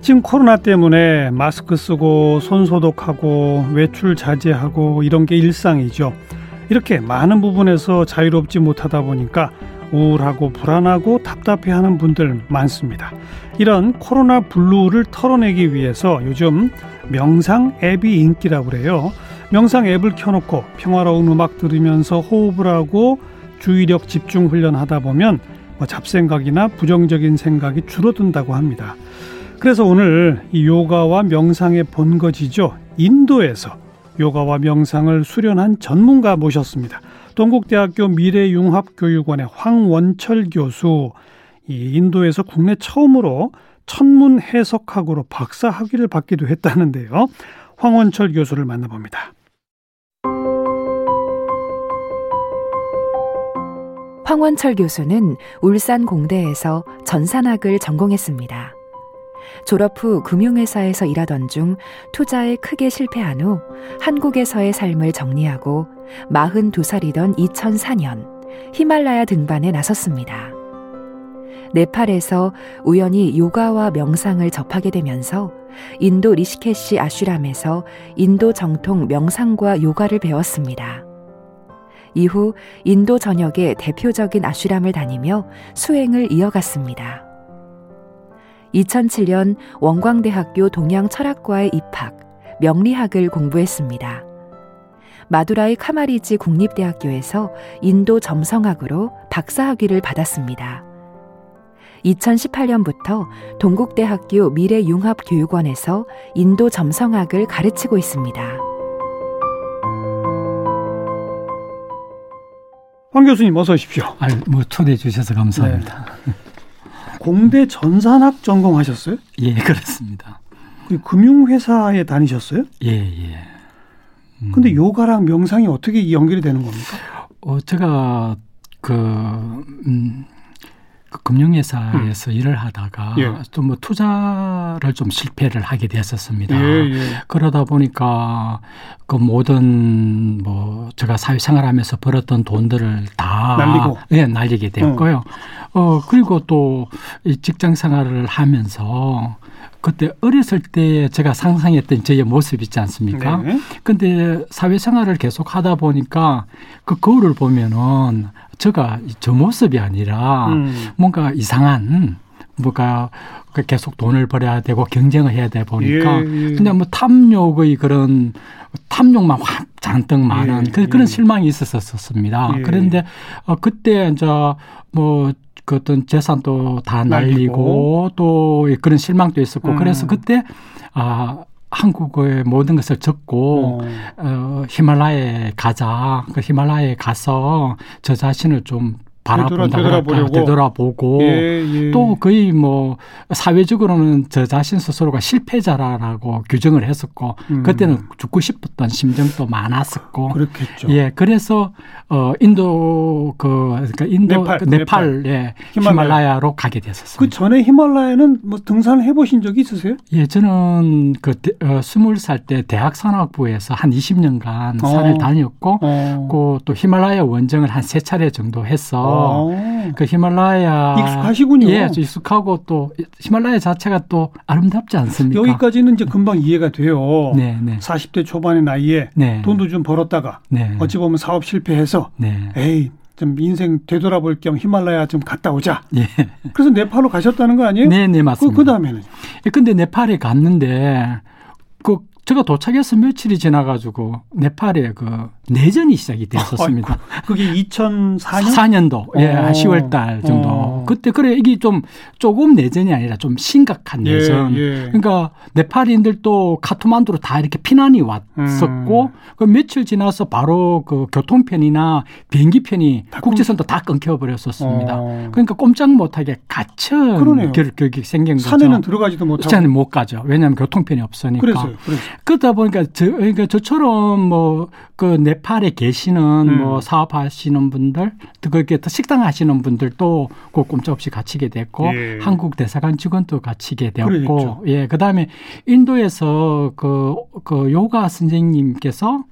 지금 코로나 때문에 마스크 쓰고 손 소독하고 외출 자제하고 이런 게 일상이죠. 이렇게 많은 부분에서 자유롭지 못하다 보니까 우울하고 불안하고 답답해 하는 분들 많습니다. 이런 코로나 블루를 털어내기 위해서 요즘 명상 앱이 인기라고 그래요. 명상 앱을 켜놓고 평화로운 음악 들으면서 호흡을 하고 주의력 집중 훈련하다 보면 뭐 잡생각이나 부정적인 생각이 줄어든다고 합니다. 그래서 오늘 이 요가와 명상의 본거지죠. 인도에서 요가와 명상을 수련한 전문가 모셨습니다. 동국대학교 미래융합교육원의 황원철 교수, 이 인도에서 국내 처음으로 천문 해석학으로 박사 학위를 받기도 했다는데요. 황원철 교수를 만나봅니다. 황원철 교수는 울산 공대에서 전산학을 전공했습니다. 졸업 후 금융회사에서 일하던 중 투자에 크게 실패한 후 한국에서의 삶을 정리하고 42살이던 2004년 히말라야 등반에 나섰습니다. 네팔에서 우연히 요가와 명상을 접하게 되면서 인도 리시케시 아슈람에서 인도 정통 명상과 요가를 배웠습니다. 이후 인도 전역의 대표적인 아슈람을 다니며 수행을 이어갔습니다. 2007년 원광대학교 동양철학과에 입학, 명리학을 공부했습니다. 마두라이 카마리지 국립대학교에서 인도 점성학으로 박사학위를 받았습니다. 2018년부터 동국대학교 미래융합교육원에서 인도 점성학을 가르치고 있습니다. 황 교수님 어서 오십시오. 아, 뭐 초대해 주셔서 감사합니다. 네. 공대 전산학 전공하셨어요? 예, 그렇습니다. 그 금융회사에 다니셨어요? 예, 예. 음. 근데 요가랑 명상이 어떻게 연결이 되는 겁니까? 어, 제가 그, 음, 그 금융회사에서 음. 일을 하다가 예. 좀뭐 투자를 좀 실패를 하게 됐었습니다. 예, 예. 그러다 보니까 그 모든 뭐 제가 사회생활하면서 벌었던 돈들을 다 날리고 예 날리게 됐고요. 어, 어 그리고 또 직장 생활을 하면서 그때 어렸을 때 제가 상상했던 저의 모습 있지 않습니까? 네. 근데 사회생활을 계속 하다 보니까 그 거울을 보면은 저가 저 모습이 아니라 음. 뭔가 이상한 뭐가 계속 돈을 벌어야 되고 경쟁을 해야 되다 보니까 예, 예. 근데 뭐 탐욕의 그런 탐욕만 확 잔뜩 많은 예, 그, 그런 예. 실망이 있었었습니다. 예. 그런데 어 그때 이제 뭐그 어떤 재산도 다 날리고, 날리고 또 그런 실망도 있었고 음. 그래서 그때 아 한국의 모든 것을 적고 어. 어, 히말라야에 가자. 그 히말라야에 가서 저 자신을 좀 바라본다 되돌아보려고 되돌아보고 예, 예. 또 거의 뭐 사회적으로는 저 자신 스스로가 실패자라고 규정을 했었고 음. 그때는 죽고 싶었던 심정도 많았었고 그렇겠죠. 예, 그래서 어 인도 그 그러니까 인도 네팔, 그 네팔, 예 히말라야. 로 가게 됐었습니다. 그 전에 히말라야는 뭐 등산을 해보신 적이 있으세요? 예, 저는 그 어, 스물 살때 대학 산악부에서 한 20년간 어. 산을 다녔고 어. 그또 히말라야 원정을 한 세 차례 정도 했어. 어. 그 히말라야 익숙하시군요. 예, 익숙하고 또 히말라야 자체가 또 아름답지 않습니까? 여기까지는 이제 금방 이해가 돼요. 네, 네. 40대 초반의 나이에 네. 돈도 좀 벌었다가 네. 어찌 보면 사업 실패해서 네. 에이 좀 인생 되돌아볼 겸 히말라야 좀 갔다 오자. 예. 그래서 네팔로 가셨다는 거 아니에요? 네, 네 맞습니다. 그, 그 다음에는? 예, 근데 네팔에 갔는데 그 제가 도착해서 며칠이 지나가지고 네팔에 그 내전이 시작이 됐었습니다. 아이고, 그게 2004년? 4년도, 예, 어. 10월 달 정도. 어. 그때 그래, 이게 좀 조금 내전이 아니라 좀 심각한 예, 내전. 예, 예. 그러니까 네팔인들도 카트만두로 다 이렇게 피난이 왔었고, 음. 그 며칠 지나서 바로 그 교통편이나 비행기편이 국제선도 다 끊겨 버렸었습니다. 어. 그러니까 꼼짝 못하게 갇힌 격이 생긴 거죠. 산에는 들어가지도 못하고. 산에 못 가죠. 왜냐하면 교통편이 없으니까. 그래서요, 그래서. 그러다 보니까 저, 그러니까 저처럼 뭐그 네 팔에 계시는 음. 뭐 사업하시는 분들, 그렇게 식당 하시는 분들도 그 꼼짝없이 갇히게 됐고 예. 한국 대사관 직원도 갇히게 되었고, 그러겠죠. 예, 그 다음에 인도에서 그, 그 요가 선생님께서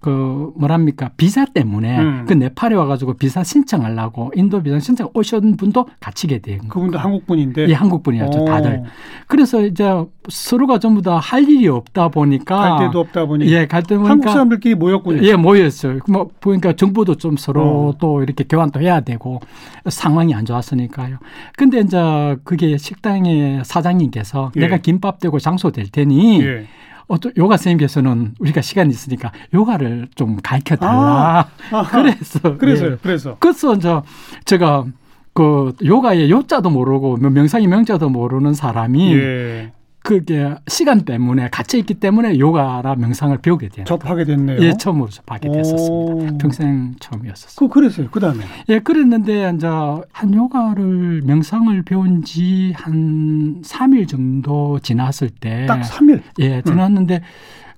그 뭐랍니까 비자 때문에 음. 그 네팔에 와가지고 비자 신청하려고 인도 비자 신청 오신 분도 갇히게 된. 그분도 한국 분인데 예 한국 분이었죠 다들. 그래서 이제 서로가 전부 다 할 일이 없다 보니까 갈 데도 없다 보니 예갈때 보니까 한국 사람들끼리 모였군요. 예 모였어요. 뭐 보니까 정부도 좀 서로 어. 또 이렇게 교환도 해야 되고 상황이 안 좋았으니까요. 근데 이제 그게 식당의 사장님께서 예. 내가 김밥 되고 장소 될 테니. 예. 어떤 요가 선생님께서는 우리가 시간이 있으니까 요가를 좀 가르쳐 달라. 아, 그래서 그래서요. 예. 그래서 그래서 이제 제가 그 요가의 요자도 모르고 명상의 명자도 모르는 사람이 예. 그게 시간 때문에 갇혀 있기 때문에 요가나 명상을 배우게 돼요. 접하게 됐네요. 예, 처음으로 접하게 됐었습니다. 오. 평생 처음이었었어요. 그 그랬어요. 그다음에. 예, 그랬는데 이제 한 요가를 명상을 배운 지 한 3일 정도 지났을 때 딱 3일. 예, 지났는데 음.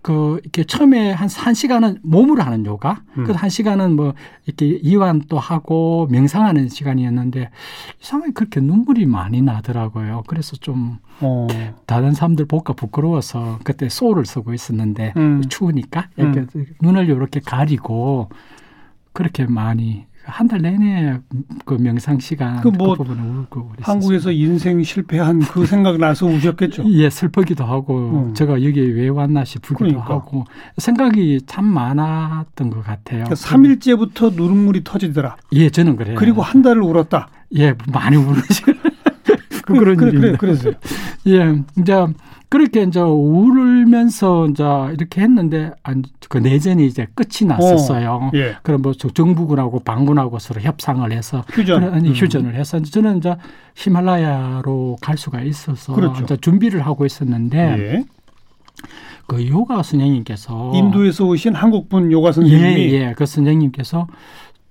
그 이렇게 처음에 한, 한 시간은 몸으로 하는 요가, 음. 그한 시간은 뭐 이렇게 이완도 하고 명상하는 시간이었는데 이상하게 그렇게 눈물이 많이 나더라고요. 그래서 좀 어. 다른 사람들 볼까 부끄러워서 그때 소를 쓰고 있었는데 음. 추우니까 이렇게 음. 눈을 이렇게 가리고 그렇게 많이 한 달 내내 그 명상 시간 그뭐 그 울고 한국에서 인생 실패한 그 생각 나서 우셨겠죠. 예, 슬프기도 하고 음. 제가 여기 왜 왔나 싶기도 그러니까. 하고 생각이 참 많았던 것 같아요. 그러니까 3일째부터 눈물이 터지더라. 예, 저는 그래요. 그리고 한 달을 울었다. 예, 많이 울으시. 그, 그런 그래, 일입니다. 그래, 그래서요. 예, 이제 그렇게 이제 울면서 이제 이렇게 했는데 그 내전이 이제 끝이 났었어요. 어, 예. 그럼 뭐 정부군하고 방군하고 서로 협상을 해서 휴전, 아니, 음. 휴전을 해서 저는 이제 히말라야로 갈 수가 있어서 그렇죠. 이제 준비를 하고 있었는데 예. 그 요가 선생님께서 인도에서 오신 한국분 요가 선생님이 예, 예. 그 선생님께서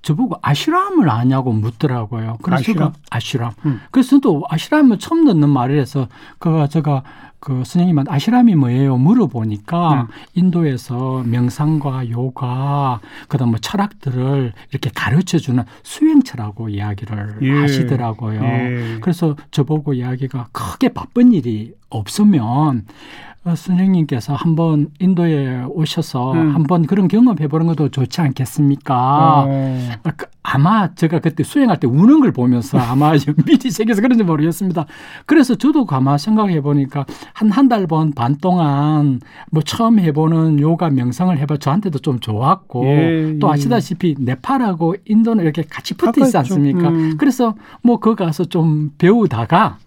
저보고 아시람을 아냐고 묻더라고요. 그래서 아시람? 아시람. 음. 그래서 또 아시람을 처음 듣는 말이라서 그 제가 그 선생님한테 아시람이 뭐예요? 물어보니까 음. 인도에서 명상과 요가 그다음 뭐 철학들을 이렇게 가르쳐 주는 수행처라고 이야기를 예. 하시더라고요. 예. 그래서 저보고 이야기가 크게 바쁜 일이 없으면 어, 선생님께서 한번 인도에 오셔서 음. 한번 그런 경험해 보는 것도 좋지 않겠습니까? 아, 그, 아마 제가 그때 수행할 때 우는 걸 보면서 아마 미리 새겨서 그런지 모르겠습니다. 그래서 저도 가만 생각해 보니까 한 한 달 반 반 동안 뭐 처음 해보는 요가 명상을 해봐 저한테도 좀 좋았고 예, 또 예. 아시다시피 네팔하고 인도는 이렇게 같이 붙어 있지 않습니까? 음. 그래서 뭐 그 가서 좀 배우다가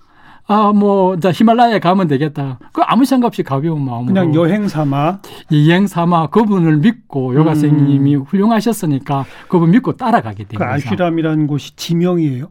아, 뭐, 자, 히말라야에 가면 되겠다. 그 아무 생각 없이 가벼운 마음으로. 그냥 여행 삼아. 여행 삼아 그분을 믿고 요가 선생님이 음. 훌륭하셨으니까 그분 믿고 따라가게 됩니다. 그 아시람이라는 곳이 지명이에요?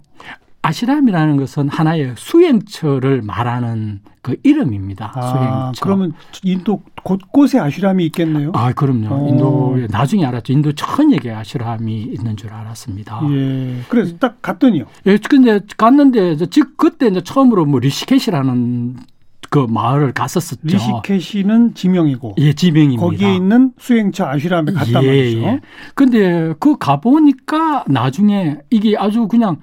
아시람이라는 것은 하나의 수행처를 말하는 그 이름입니다. 아, 수행처. 그러면 인도 곳곳에 아시람이 있겠네요. 아, 그럼요. 오. 어. 인도 나중에 알았죠. 인도 전역에 아시람이 있는 줄 알았습니다. 예. 그래서 딱 갔더니요. 예, 근데 갔는데 즉 그때 이제 처음으로 뭐 리시케시라는 그 마을을 갔었었죠. 리시케시는 지명이고. 예, 지명입니다. 거기에 있는 수행처 아시람에 갔단 예, 말이죠. 예. 근데 그 가보니까 나중에 이게 아주 그냥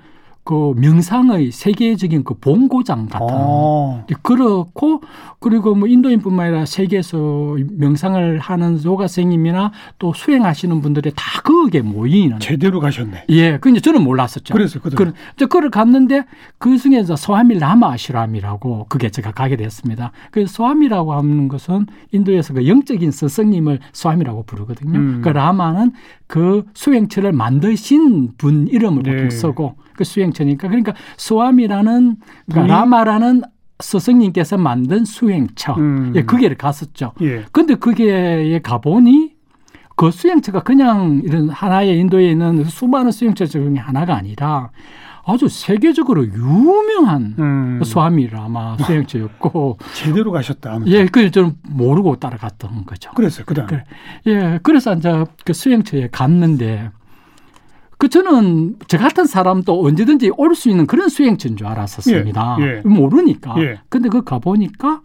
그 명상의 세계적인 그 본고장 같은 어. 그렇고 그리고 뭐 인도인뿐만 아니라 세계에서 명상을 하는 요가 선생님이나 또 수행하시는 분들이 다 거기에 모이는 제대로 가셨네. 예, 근데 저는 몰랐었죠. 그래서 그저 그를 갔는데 그 중에서 소아미 라마 아시람이라고 그게 제가 가게 됐습니다. 그 소아미라고 하는 것은 인도에서 그 영적인 스승님을 소아미라고 부르거든요. 음. 그 라마는 그 수행처를 만드신 분 이름을 보통 네. 쓰고 그 수행처니까 그러니까 소암이라는 그러니까 라마라는 스승님께서 만든 수행처 음. 예, 그게 갔었죠. 예. 근데 그게 가보니 그 수행처가 그냥 이런 하나의 인도에 있는 수많은 수행처 중에 하나가 아니라 아주 세계적으로 유명한 음. 스와미 라마 수행처였고 제대로 가셨다. 아무튼. 예, 그 저는 모르고 따라갔던 거죠. 그랬어요. 그다음. 그래. 예, 그래서 이제 그 수행처에 갔는데 그 저는 저 같은 사람도 언제든지 올 수 있는 그런 수행처인 줄 알았었습니다. 예, 예. 모르니까. 예. 근데 그 가보니까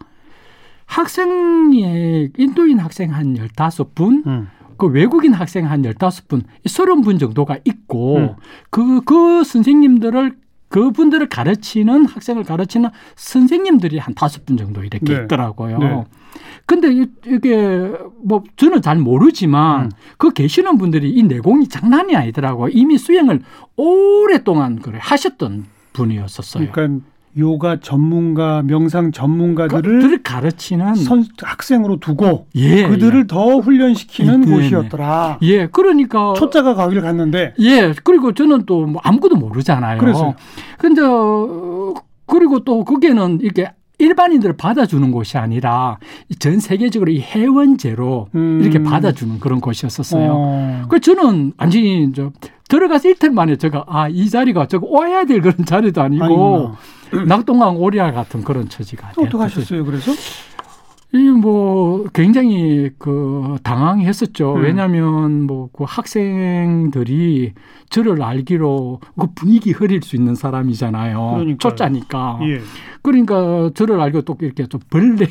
학생이 인도인 학생 한 열다섯 분 음. 그 외국인 학생 한 열다섯 분 서른 분 정도가 있고 음. 그 선생님들을 그분들을 가르치는 학생을 가르치는 선생님들이 한 다섯 분 정도 이렇게 네. 있더라고요. 네. 근데 이게 뭐 저는 잘 모르지만 음. 그 계시는 분들이 이 내공이 장난이 아니더라고요. 이미 수행을 오랫동안 그래 하셨던 분이었었어요. 그러니까 요가 전문가, 명상 전문가들을 가르치는 선, 학생으로 두고 예, 그들을 예. 더 훈련시키는 예, 곳이었더라. 예, 그러니까 초짜가 거기를 갔는데 예, 그리고 저는 또 뭐 아무것도 모르잖아요. 그래서 근데 어, 그리고 또 거기에는 이렇게 일반인들을 받아주는 곳이 아니라 전 세계적으로 이 회원제로 음. 이렇게 받아주는 그런 곳이었었어요. 어. 그 저는 완전히 저 들어가서 이틀 만에 제가 아 이 자리가 저거 와야 될 그런 자리도 아니고. 낙동강 오리알 같은 그런 처지가 어떻게 하셨어요? 그래서 이 뭐 굉장히 그 당황했었죠. 음. 왜냐하면 뭐 그 학생들이 저를 알기로 그 분위기 흐릴 수 있는 사람이잖아요. 초짜니까. 예. 그러니까 저를 알고 또 이렇게 좀 벌레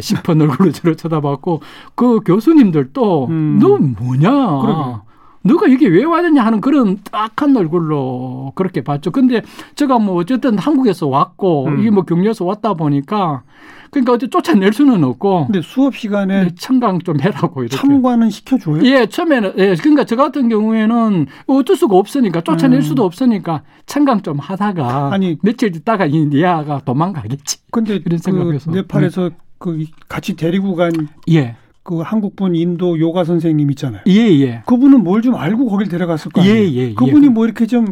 싶은 얼굴로 저를 쳐다봤고 그 교수님들도 음. 너 뭐냐. 그러게. 너가 이게 왜 왔느냐 하는 그런 딱한 얼굴로 그렇게 봤죠. 근데 제가 뭐 어쨌든 한국에서 왔고 음. 이게 뭐 격려해서 왔다 보니까 그러니까 어째 쫓아낼 수는 없고. 근데 수업 시간에 청강 좀 해라고 이렇게. 참관은 시켜줘요? 예, 처음에는 예, 그러니까 저 같은 경우에는 어쩔 수가 없으니까 쫓아낼 음. 수도 없으니까 청강 좀 하다가 아니 며칠 있다가 이 니아가 도망가겠지. 근데 이런 그 생각에서 네팔에서 네. 그 같이 데리고 간 예. 그 한국분 인도 요가 선생님 있잖아요. 예, 예. 그분은 뭘 좀 알고 거길 데려갔을 거 아니에요. 예, 예, 예. 그분이 뭐 이렇게 좀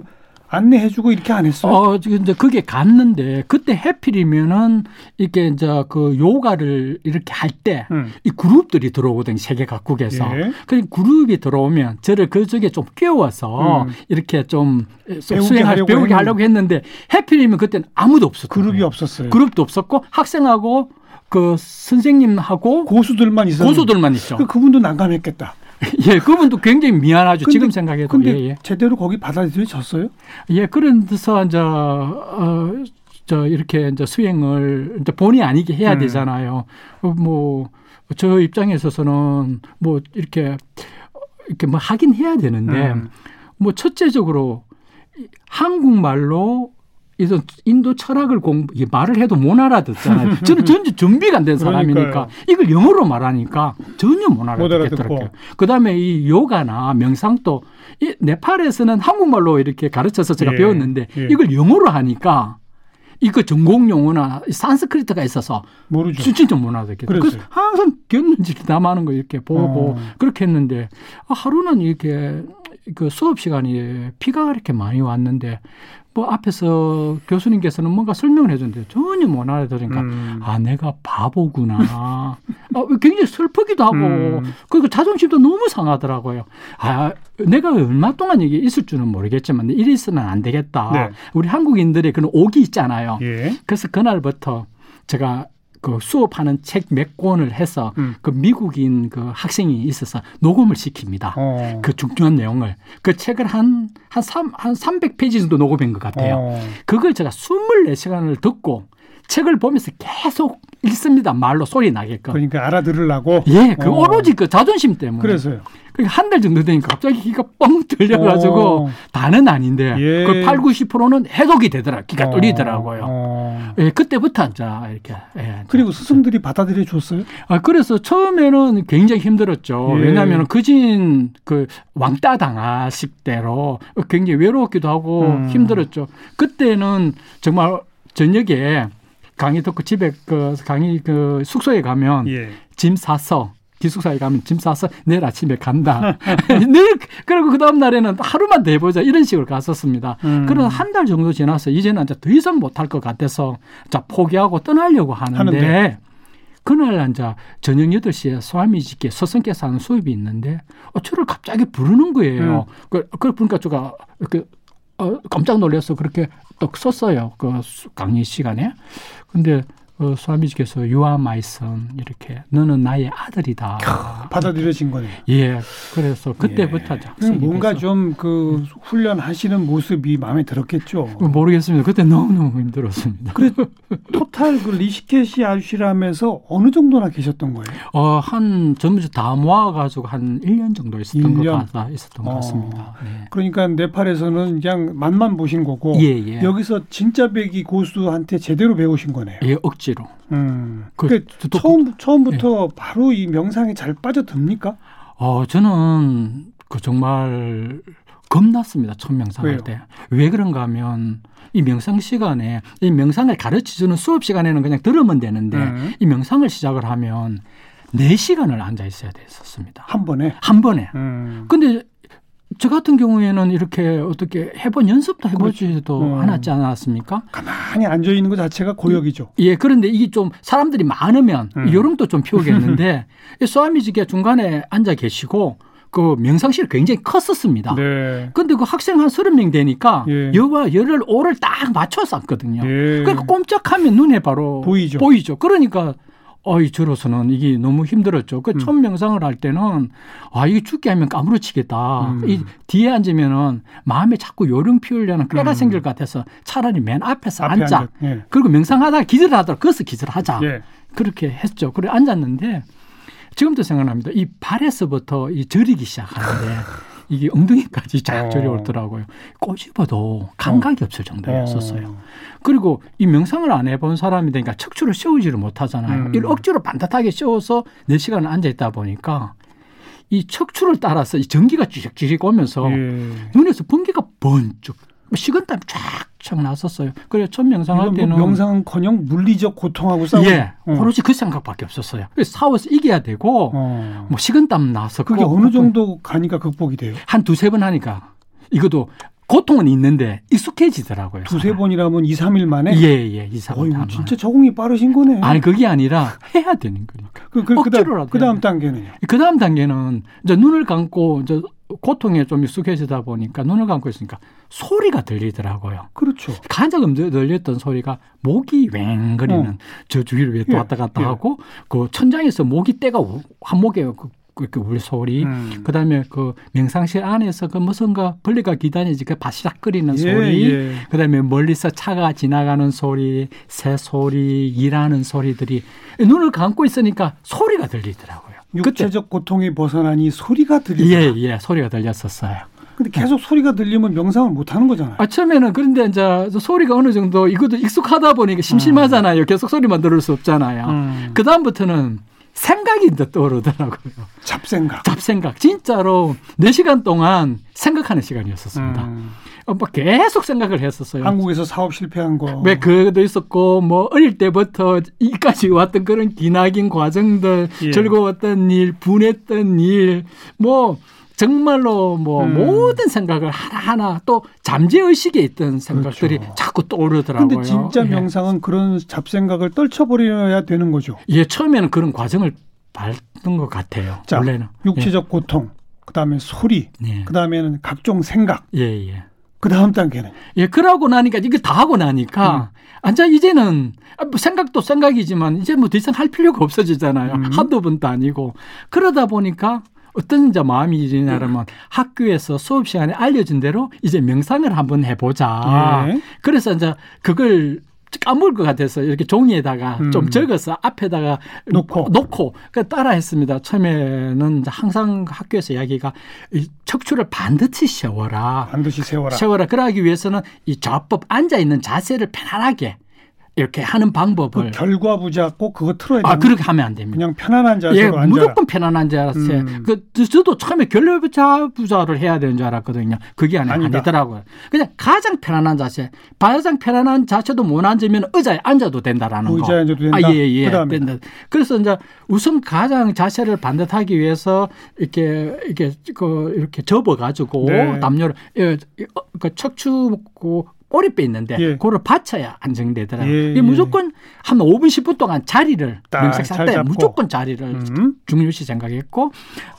안내해주고 이렇게 안 했어요? 어, 이제 그게 갔는데 그때 해필이면은 이렇게 이제 그 요가를 이렇게 할 때이 음. 그룹들이 들어오거든요. 세계 각국에서. 예. 그 그룹이 들어오면 저를 그쪽에 좀 끼워서 음. 이렇게 좀 수행할 배우게. 하려고 했는데 해필이면 그때는 아무도 없었어요. 그룹이 없었어요. 그룹도 없었고 학생하고 그 선생님하고 고수들만 있었 고수들만 있죠. 그 그분도 난감했겠다. 예, 그분도 굉장히 미안하죠. 근데, 지금 생각해도. 근데 예, 예. 제대로 거기 받아들여졌어요? 예, 그래서 이제 어, 저 이렇게 이제 수행을 이제 본의 아니게 해야 음. 되잖아요. 어, 뭐저 입장에 있어서는 뭐 이렇게 이렇게 뭐 하긴 해야 되는데 음. 뭐 첫째적으로 한국말로 이런 인도 철학을 공부 말을 해도 못 알아듣잖아요. 저는 전혀 준비가 안 된 사람이니까 이걸 영어로 말하니까 전혀 못 알아듣겠더라고요. 그다음에 이 요가나 명상도 이 네팔에서는 한국말로 이렇게 가르쳐서 제가 예, 배웠는데 예. 이걸 영어로 하니까 이거 전공 용어나 산스크리트가 있어서 모르죠. 진짜 못 알아듣겠어요. 그래서 항상 견눈질 남하는 거 이렇게 보고 어. 그렇게 했는데 하루는 이렇게 그 수업 시간이 비가 이렇게 많이 왔는데 뭐 앞에서 교수님께서는 뭔가 설명을 해줬는데 전혀 못 알아들으니까 음. 아 내가 바보구나. 아, 굉장히 슬프기도 하고 음. 그리고 자존심도 너무 상하더라고요. 아 내가 얼마 동안 이게 있을 줄은 모르겠지만 이리서는 안 되겠다. 네. 우리 한국인들의 그런 옥이 있잖아요. 예. 그래서 그날부터 제가 그 수업하는 책 몇 권을 해서 음. 그 미국인 그 학생이 있어서 녹음을 시킵니다. 어. 그 중요한 내용을. 그 책을 한, 한, 3, 한 300페이지 정도 녹음한 것 같아요. 어. 그걸 제가 24시간을 듣고 책을 보면서 계속 읽습니다. 말로 소리 나게끔. 그러니까 알아들으려고? 예, 그 어. 오로지 그 자존심 때문에. 그래서요. 그러니까 한 달 정도 되니까 갑자기 기가 뻥 뚫려가지고 어. 다는 아닌데 예. 그 8, 90%는 해독이 되더라. 기가 어. 뚫리더라고요. 어. 예, 그때부터 이제 이렇게. 예, 그리고 스승들이 받아들여 줬어요? 아, 그래서 처음에는 굉장히 힘들었죠. 예. 왜냐하면 그진 그 왕따 당하식 대로 굉장히 외로웠기도 하고 음. 힘들었죠. 그때는 정말 저녁에 강의 듣고 집에 그 강의 그 숙소에 가면 예. 짐 싸서 기숙사에 가면 짐 싸서 내일 아침에 간다. 늘 그리고 그 다음 날에는 하루만 더 해보자 이런 식으로 갔었습니다. 음. 그래서 한 달 정도 지나서 이제는 이제 더 이상 못할 것 같아서 자 포기하고 떠나려고 하는데, 하는데. 그날 앉아 저녁 8시에 스와미지께 스승께서 하는 수업이 있는데 어, 저를 갑자기 부르는 거예요. 음. 그, 그 보니까 제가 이렇게 어, 깜짝 놀라서 그렇게 또 썼어요. 그 강의 시간에. 근데 어, 스와미지께서 유아 마이선 이렇게 너는 나의 아들이다. 받아들여진 거네. 예. 그래서 그때부터 예. 뭔가 좀 그 훈련하시는 모습이 마음에 들었겠죠. 모르겠습니다. 그때 너무 너무 힘들었습니다. 그래 토탈 그 리시케시 아슈라면서 어느 정도나 계셨던 거예요? 어, 한 전부 다 모아 가지고 한 1년 정도 있었던 1년? 것 같아 있었던 어. 것 같습니다. 네. 그러니까 네팔에서는 그냥 맛만 보신 거고 예, 예. 여기서 진짜 배기 고수한테 제대로 배우신 거네요. 예, 억지 억지로. 음. 그, 그 처음 처음부터 예. 바로 이 명상에 잘 빠져듭니까? 어, 저는 그 정말 겁났습니다. 첫 명상할 왜요? 때. 왜 그런가 하면 이 명상 시간에 이 명상을 가르쳐 주는 수업 시간에는 그냥 들으면 되는데 음. 이 명상을 시작을 하면 4시간을 앉아 있어야 됐었습니다. 한 번에? 한 번에. 음. 근데 저 같은 경우에는 이렇게 어떻게 해본 연습도 해보지도 그렇죠. 음. 않았지 않았습니까? 가만히 앉아 있는 것 자체가 고역이죠. 예, 그런데 이게 좀 사람들이 많으면 음. 요령도 좀 피우겠는데 스와미지가 중간에 앉아 계시고 그 명상실이 굉장히 컸었습니다. 네. 근데 그 학생 한 서른 명 되니까 예. 여와 열을 오를 딱 맞춰서 앉거든요. 예. 그러니까 꼼짝하면 눈에 바로 보이죠. 보이죠. 그러니까 어이 저로서는 이게 너무 힘들었죠. 그 음. 첫 명상을 할 때는 아 이게 죽게 하면 까무러치겠다. 음. 이 뒤에 앉으면은 마음에 자꾸 요령 피우려는 꾀가 음. 생길 것 같아서 차라리 맨 앞에서 앞에 앉자. 앉아. 예. 그리고 명상하다가 기절을 하더라도 거기서 기절하자. 예. 그렇게 했죠. 그래 앉았는데 지금도 생각납니다. 이 발에서부터 이 저리기 시작하는데 이게 엉덩이까지 쫙 어. 저려오더라고요. 꼬집어도 감각이 어. 없을 정도였었어요. 어. 그리고 이 명상을 안 해본 사람이 되니까 척추를 세우지를 못하잖아요. 음. 이걸 억지로 반듯하게 세워서 4시간을 앉아있다 보니까 이 척추를 따라서 이 전기가 쥐적쥐적 오면서 예. 눈에서 번개가 번쩍 식은땀 쫙쫙 났었어요. 그래 첫 명상할 뭐 때는 뭐 명상커녕 물리적 고통하고 싸우고 예, 어. 오로지 그 생각밖에 없었어요. 그래서 싸워서 이겨야 되고 어. 뭐 식은땀 나서 그게 어느 정도 가니까 극복이 돼요? 한 두세 번 하니까 이것도 고통은 있는데 익숙해지더라고요. 두세 번이라면 2, 3일 만에? 예, 예. 2, 3일. 진짜 적응이 빠르신 거네. 아니, 그게 아니라 해야 되는 거니까. 그, 그, 억지로라도. 그 다음 단계는요? 그 다음 단계는 이제 눈을 감고 이제 고통에 좀 익숙해지다 보니까 눈을 감고 있으니까 소리가 들리더라고요. 그렇죠. 가장 들렸던 소리가 모기 웽거리는 어. 저 주위를 왜 예, 왔다 갔다 예. 하고 그 천장에서 모기 떼가 한 목에 그 이렇게 울 소리, 음. 그다음에 그 명상실 안에서 그 무슨가 벌레가 기다리지 그 바시락거리는 예, 소리, 예. 그다음에 멀리서 차가 지나가는 소리, 새 소리, 일하는 소리들이 눈을 감고 있으니까 소리가 들리더라고요. 육체적 고통이 벗어나니 소리가 들리다. 예, 예, 소리가 들렸었어요. 근데 계속 소리가 들리면 명상을 못 하는 거잖아요. 아, 처음에는 그런데 이제 소리가 어느 정도 이것도 익숙하다 보니까 심심하잖아요. 음. 계속 소리만 들을 수 없잖아요. 음. 그다음부터는 생각이 떠오르더라고요. 잡생각. 잡생각. 진짜로 4시간 동안 생각하는 시간이었었습니다. 음. 어, 뭐 계속 생각을 했었어요. 한국에서 사업 실패한 거. 왜 그것도 있었고 뭐 어릴 때부터 이까지 왔던 그런 기나긴 과정들, 예. 즐거웠던 일, 분했던 일, 뭐 정말로 뭐 음. 모든 생각을 하나하나 또 잠재 의식에 있던 생각들이 그렇죠. 자꾸 떠오르더라고요. 근데 진짜 예. 명상은 예. 그런 잡생각을 떨쳐버려야 되는 거죠. 예, 처음에는 그런 과정을 밟는 것 같아요. 자, 원래는 육체적 예. 고통, 그 다음에 소리, 예. 그 다음에는 각종 생각. 예, 예. 그 다음 단계는? 예, 그러고 나니까, 이거 다 하고 나니까, 음. 앉아, 이제는, 아, 뭐 생각도 생각이지만, 이제 뭐 더 이상 할 필요가 없어지잖아요. 음. 한두 번도 아니고. 그러다 보니까, 어떤 이제 마음이 일어나면 학교에서 수업 시간에 알려준 대로 이제 명상을 한번 해보자. 예. 그래서 이제 그걸 까먹을 것 같아서 이렇게 종이에다가 음. 좀 적어서 앞에다가 놓고 놓고 그 따라 했습니다. 처음에는 항상 학교에서 이야기가 이 척추를 반드시 세워라. 반드시 세워라. 세워라. 그러기 위해서는 이 좌법 앉아 있는 자세를 편안하게 이렇게 하는 방법을 그 결과 부자 꼭 그거 틀어야 아 그렇게 하면 안 됩니다. 그냥 편안한 자세로 예, 앉아라. 무조건 편안한 자세. 음. 그 저도 처음에 결과 부자를 해야 되는 줄 알았거든요. 그게 아니, 아니더라고요. 그냥 가장 편안한 자세. 가장 편안한 자세도 못 앉으면 의자에 앉아도 된다라는 의자에 거. 앉아도 된다. 아, 예, 예. 그다음에. 된다. 그래서 이제 우선 가장 자세를 반듯하기 위해서 이렇게 이렇게 그 이렇게 접어 가지고 네. 담요를 예, 그 척추 오랫배 있는데 예. 그거를 받쳐야 안정되더라고요. 예, 예. 무조건 한 5분 10분 동안 자리를 잘 때. 무조건 자리를 음. 중요시 생각했고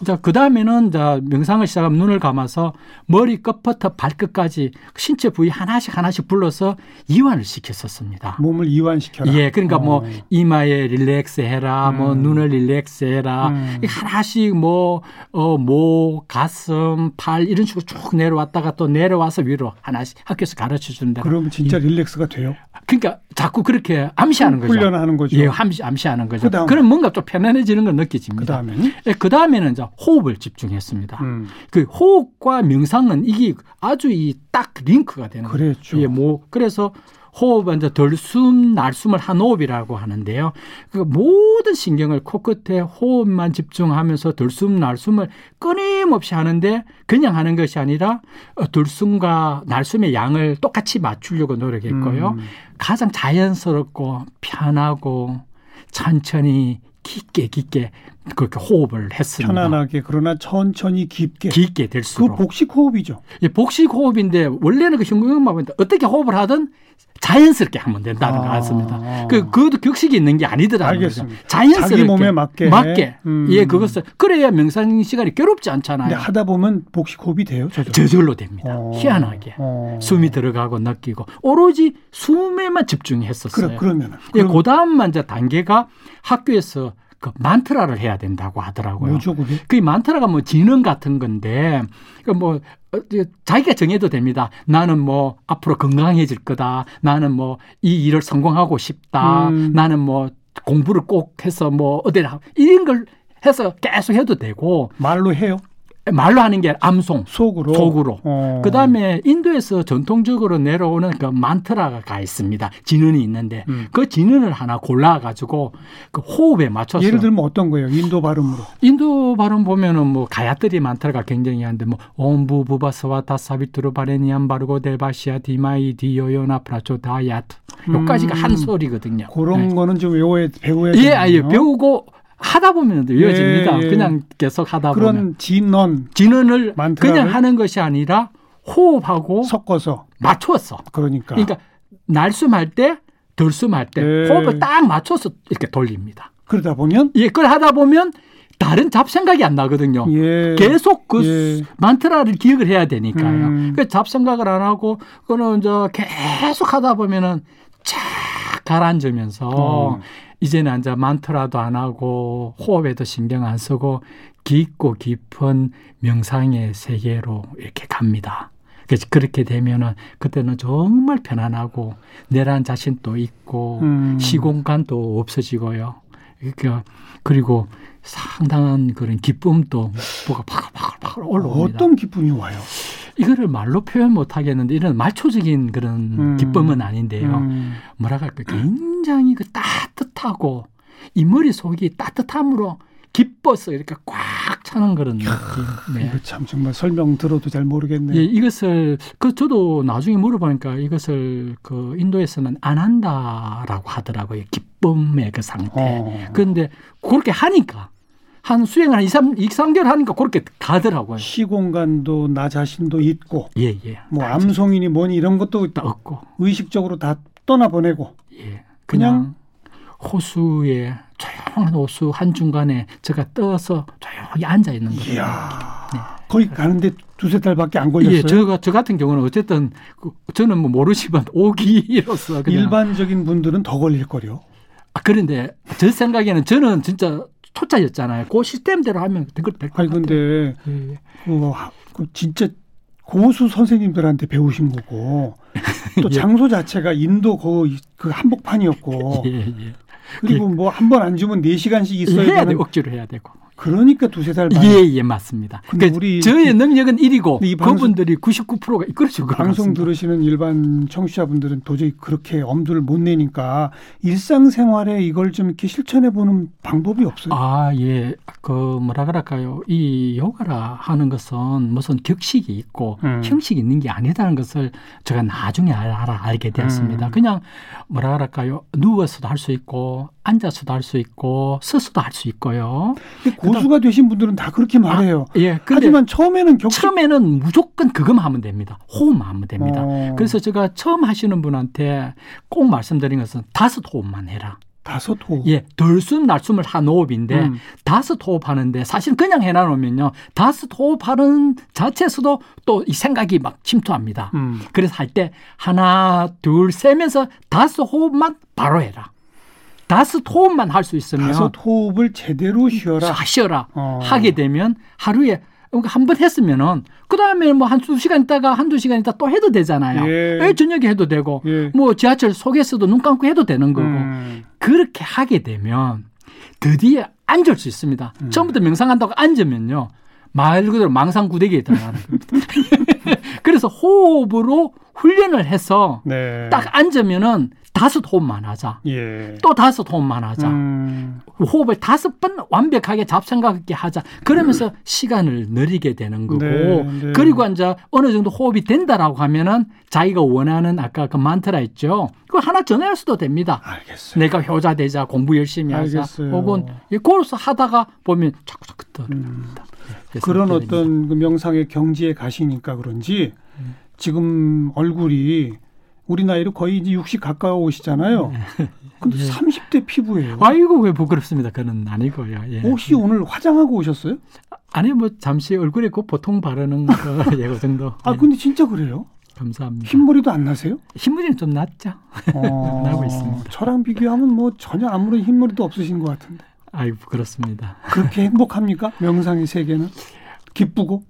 자 그다음에는 자 명상을 시작하면 눈을 감아서 머리 끝부터 발끝까지 신체 부위 하나씩 하나씩 불러서 이완을 시켰었습니다. 몸을 이완시켜라. 예, 그러니까 뭐 어. 이마에 relax 해라, 뭐 음. 눈을 relax 해라, 음. 이 하나씩 뭐, 어, 목, 가슴, 팔 이런 식으로 쭉 내려왔다가 또 내려와서 위로 하나씩 학교에서 가르쳐 준다. 그러면 진짜 relax가 돼요. 그러니까 자꾸 그렇게 암시하는 거죠. 훈련하는 거죠. 예, 암시, 암시하는 거죠. 그다음. 그럼 뭔가 좀 편안해지는 건 느껴집니다. 그 다음에는 예, 그 다음에는 이제 호흡을 집중했습니다. 음. 그 호흡과 명상은 이게 아주 이 딱 링크가 되는 거예요. 그랬죠. 예, 뭐 그래서 호흡은 이제 들숨 날숨을 한 호흡이라고 하는데요. 그 모든 신경을 코끝에 호흡만 집중하면서 들숨 날숨을 끊임없이 하는데 그냥 하는 것이 아니라 어, 들숨과 날숨의 양을 똑같이 맞추려고 노력했고요. 음. 가장 자연스럽고 편하고 천천히 깊게 깊게 그렇게 호흡을 했습니다. 편안하게 그러나 천천히 깊게. 깊게 그 될수록 복식 호흡이죠. 예, 복식 호흡인데 원래는 그 흉흉마인데 어떻게 호흡을 하든 자연스럽게 하면 된다는 아. 것 같습니다. 그 그것도 격식이 있는 게 아니더라는 알겠습니다. 거죠. 자연스럽게 자기 몸에 맞게. 맞게. 음. 예, 그것을 그래야 명상 시간이 괴롭지 않잖아요. 하다 보면 복식 호흡이 돼요. 저절로. 저절로 됩니다. 어. 희한하게 어. 숨이 들어가고 느끼고 오로지 숨에만 집중했었어요. 그러, 예, 그럼 그 다음만 이제 단계가 학교에서 그 만트라를 해야 된다고 하더라고요. 뭐죠 그게? 그 만트라가 뭐 지능 같은 건데 그뭐 어, 자기가 정해도 됩니다. 나는 뭐 앞으로 건강해질 거다. 나는 뭐 이 일을 성공하고 싶다. 음. 나는 뭐 공부를 꼭 해서 뭐 어디 이런 걸 해서 계속 해도 되고 말로 해요. 말로 하는 게 암송 속으로. 속으로. 어. 그다음에 인도에서 전통적으로 내려오는 그 만트라가 있습니다. 진언이 있는데 음. 그 진언을 하나 골라 가지고 그 호흡에 맞춰서 예를 들면 어떤 거예요? 인도 발음으로. 인도 발음 보면은 뭐 가야뜨리 만트라가 굉장히 한데 뭐 옴부 부바스와타 사비투르 바레니안 바르고 데바시아 디마이 디요요나 프라초 다야트 요까지가 음. 한 소리거든요. 그런 네. 거는 좀 외워야 배워야 예, 되요 아 예 배우고 하다 보면 이어집니다. 예, 예. 그냥 계속 하다 보면 그런 진언 진언을 만트라를 그냥 하는 것이 아니라 호흡하고 섞어서 맞추었어. 그러니까. 그러니까 날숨할 때, 덜숨할 때 예. 호흡을 딱 맞춰서 이렇게 돌립니다. 그러다 보면 예, 그걸 하다 보면 다른 잡생각이 안 나거든요. 예. 계속 그 예. 만트라를 기억을 해야 되니까요. 음. 그 잡생각을 안 하고 그거는 이제 계속 하다 보면은 쫙 가라앉으면서 어. 이제는 이제 만트라도 안 하고 호흡에도 신경 안 쓰고 깊고 깊은 명상의 세계로 이렇게 갑니다. 그래서 그렇게 되면은 그때는 정말 편안하고 내란 자신도 있고 음. 시공간도 없어지고요. 그러니까 그리고 상당한 그런 기쁨도 뭐가 파글파글 올라옵니다. 어떤 기쁨이 와요? 이거를 말로 표현 못 하겠는데 이런 말초적인 그런 음. 기쁨은 아닌데요. 음. 뭐라 할까 굉장히 그 따뜻 하고 이 머릿 속이 따뜻함으로 기뻐서 이렇게 꽉 차는 그런 느낌. 네. 이거 참 정말 설명 들어도 잘 모르겠네요. 예, 이것을 그 저도 나중에 물어보니까 이것을 그 인도에서는 안 한다라고 하더라고요. 기쁨의 그 상태. 어. 그런데 그렇게 하니까 한 수행을 한 2, 3, 2, 3개월 하니까 그렇게 가더라고요. 시공간도 나 자신도 있고 예, 예. 뭐다 암송이니 뭐니 이런 것도 다 없고. 의식적으로 다 떠나보내고 예. 그냥 그냥 호수에 조용한 호수 한 중간에 제가 떠서 조용히 앉아 있는 거예요. 이야 거기 가는데 두세 달밖에 안 걸렸어요. 예, 저가 저 같은 경우는 어쨌든 그 저는 뭐 모르지만 오기로서 그냥 일반적인 분들은 더 걸릴 거요. 아, 그런데 제 생각에는 저는 진짜 초짜였잖아요. 그 시스템대로 하면 될것 아니 같아요. 근데 예. 그 진짜 고수 선생님들한테 배우신 거고 또 예. 장소 자체가 인도 그, 그 한복판이었고 예, 예. 그리고 뭐 한 번 안 주면 네 시간씩 있어야 해야 돼 되는 억지로 해야 되고. 그러니까 두세 달 반. 예, 예, 맞습니다. 근데 그러니까 우리 저의 능력은 1이고 이 방송- 그분들이 99%가 이끌어줄 것 방송 같습니다. 들으시는 일반 청취자분들은 도저히 그렇게 엄두를 못 내니까 일상생활에 이걸 좀 이렇게 실천해 보는 방법이 없어요. 아, 예. 그 뭐라 그럴까요? 이 요가라 하는 것은 무슨 격식이 있고 음. 형식이 있는 게 아니다는 것을 제가 나중에 알, 알아 알게 되었습니다. 음. 그냥 뭐라 그럴까요? 누워서도 할 수 있고 앉아서도 할 수 있고 서서도 할 수 있고요. 고수가 되신 분들은 다 그렇게 말해요. 아, 예. 하지만 처음에는 격 처음에는 무조건 그것만 하면 됩니다. 호흡만 하면 됩니다. 어. 그래서 제가 처음 하시는 분한테 꼭 말씀드린 것은 다섯 호흡만 해라. 다섯 호흡. 예, 들숨 날숨을 한 호흡인데 음. 다섯 호흡 하는데 사실 그냥 해놔 놓으면요. 다섯 호흡 하는 자체에서도 또 이 생각이 막 침투합니다. 음. 그래서 할 때 하나, 둘, 세면서 다섯 호흡만 바로 해라. 다섯 호흡만 할 수 있으면 다섯 호흡을 제대로 쉬어라. 쉬어라. 어. 하게 되면 하루에 그러니까 한 번 했으면은 그 다음에 뭐 한 두 시간 있다가 한두 시간 있다 또 해도 되잖아요. 예. 저녁에 해도 되고 예. 뭐 지하철 속에서도 눈 감고 해도 되는 거고 음. 그렇게 하게 되면 드디어 앉을 수 있습니다. 음. 처음부터 명상한다고 앉으면요. 말 그대로 망상구대기에 들어가는 겁니다. 그래서 호흡으로 훈련을 해서 네. 딱 앉으면은 다섯 호흡만 하자. 예. 또 다섯 호흡만 하자. 음. 호흡을 다섯 번 완벽하게 잡생각 있게 하자. 그러면서 시간을 느리게 되는 거고. 네, 네. 그리고 이제 어느 정도 호흡이 된다라고 하면은 자기가 원하는 아까 그 만트라 있죠. 그거 하나 전할 수도 됩니다. 알겠어요. 내가 효자 되자, 공부 열심히 하자. 알겠어요. 혹은 그로서 하다가 보면 자꾸 자꾸 떠오릅니다. 음. 그런 어떤 그 명상의 경지에 가시니까 그런지 음. 지금 얼굴이 우리 나이로 거의 이제 60 가까워 오시잖아요. 네. 근데 예. 30대 피부예요. 아이고 왜 부끄럽습니다. 그는 아니고요. 예. 혹시 오늘 화장하고 오셨어요? 아니 뭐 잠시 얼굴에 그 보통 바르는 거 예고 정도. 아 근데 진짜 그래요? 감사합니다. 흰머리도 안 나세요? 흰머리는 좀 낫죠. 어, 나고 있습니다. 저랑 비교하면 뭐 전혀 아무런 흰머리도 없으신 것 같은데. 아이고 그렇습니다. 그렇게 행복합니까? 명상의 세계는 기쁘고?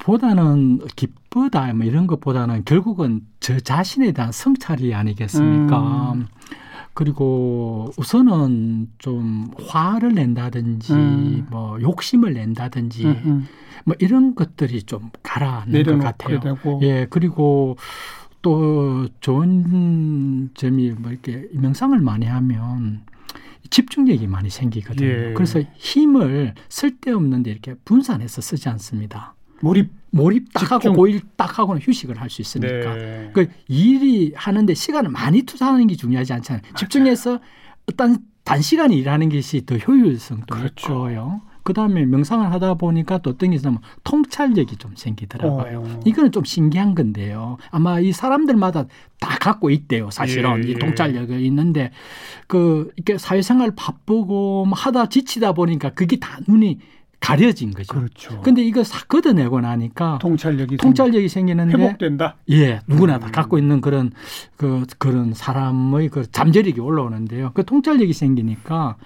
보다는 기쁘다 뭐 이런 것보다는 결국은 저 자신에 대한 성찰이 아니겠습니까? 음. 그리고 우선은 좀 화를 낸다든지 음. 뭐 욕심을 낸다든지 음음. 음. 뭐 이런 것들이 좀 가라앉는 것 같아요. 되고. 예 그리고 또 좋은 점이 뭐 이렇게 명상을 많이 하면 집중력이 많이 생기거든요. 예. 그래서 힘을 쓸데없는데 이렇게 분산해서 쓰지 않습니다. 몰입 몰입 딱 하고 고일 딱 하고는 휴식을 할 수 있으니까. 네. 그 일이 하는데 시간을 많이 투자하는 게 중요하지 않잖아요. 맞아요. 집중해서 어떤 단시간에 일하는 것이 더 효율성도 그렇죠. 있고요. 그다음에 명상을 하다 보니까 또 어떤 게 있냐면 통찰력이 좀 생기더라고요. 어. 이거는 좀 신기한 건데요. 아마 이 사람들마다 다 갖고 있대요. 사실은 예, 이 통찰력이 있는데 그 이렇게 사회생활 바쁘고 뭐 하다 지치다 보니까 그게 다 눈이 가려진 거죠. 그렇죠. 근데 이거 싹 걷어내고 나니까 통찰력이 통찰력이 생기는데 회복된다. 예, 누구나 음. 다 갖고 있는 그런 그 그런 사람의 그 잠재력이 올라오는데요. 그 통찰력이 생기니까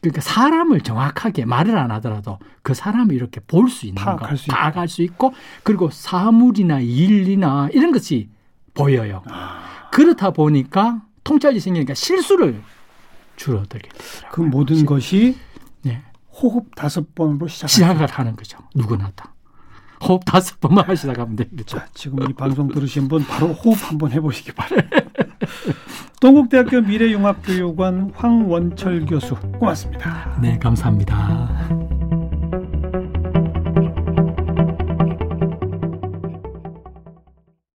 그러니까 사람을 정확하게 말을 안 하더라도 그 사람을 이렇게 볼 수 있는 거, 파악할 수 있고 그리고 사물이나 일이나 이런 것이 보여요. 아. 그렇다 보니까 통찰이 생기니까 실수를 줄어들게 되더라고요. 그 모든 것이 네. 호흡 다섯 번으로 시작 시작을 하는 거죠. 누구나 다. 호흡 다섯 번만 하시다 가면 됩니다. 자, 지금 이 방송 들으신 분 바로 호흡 한번 해보시기 바랍니다. 동국대학교 미래융합교육원 황원철 교수 고맙습니다. 네, 감사합니다.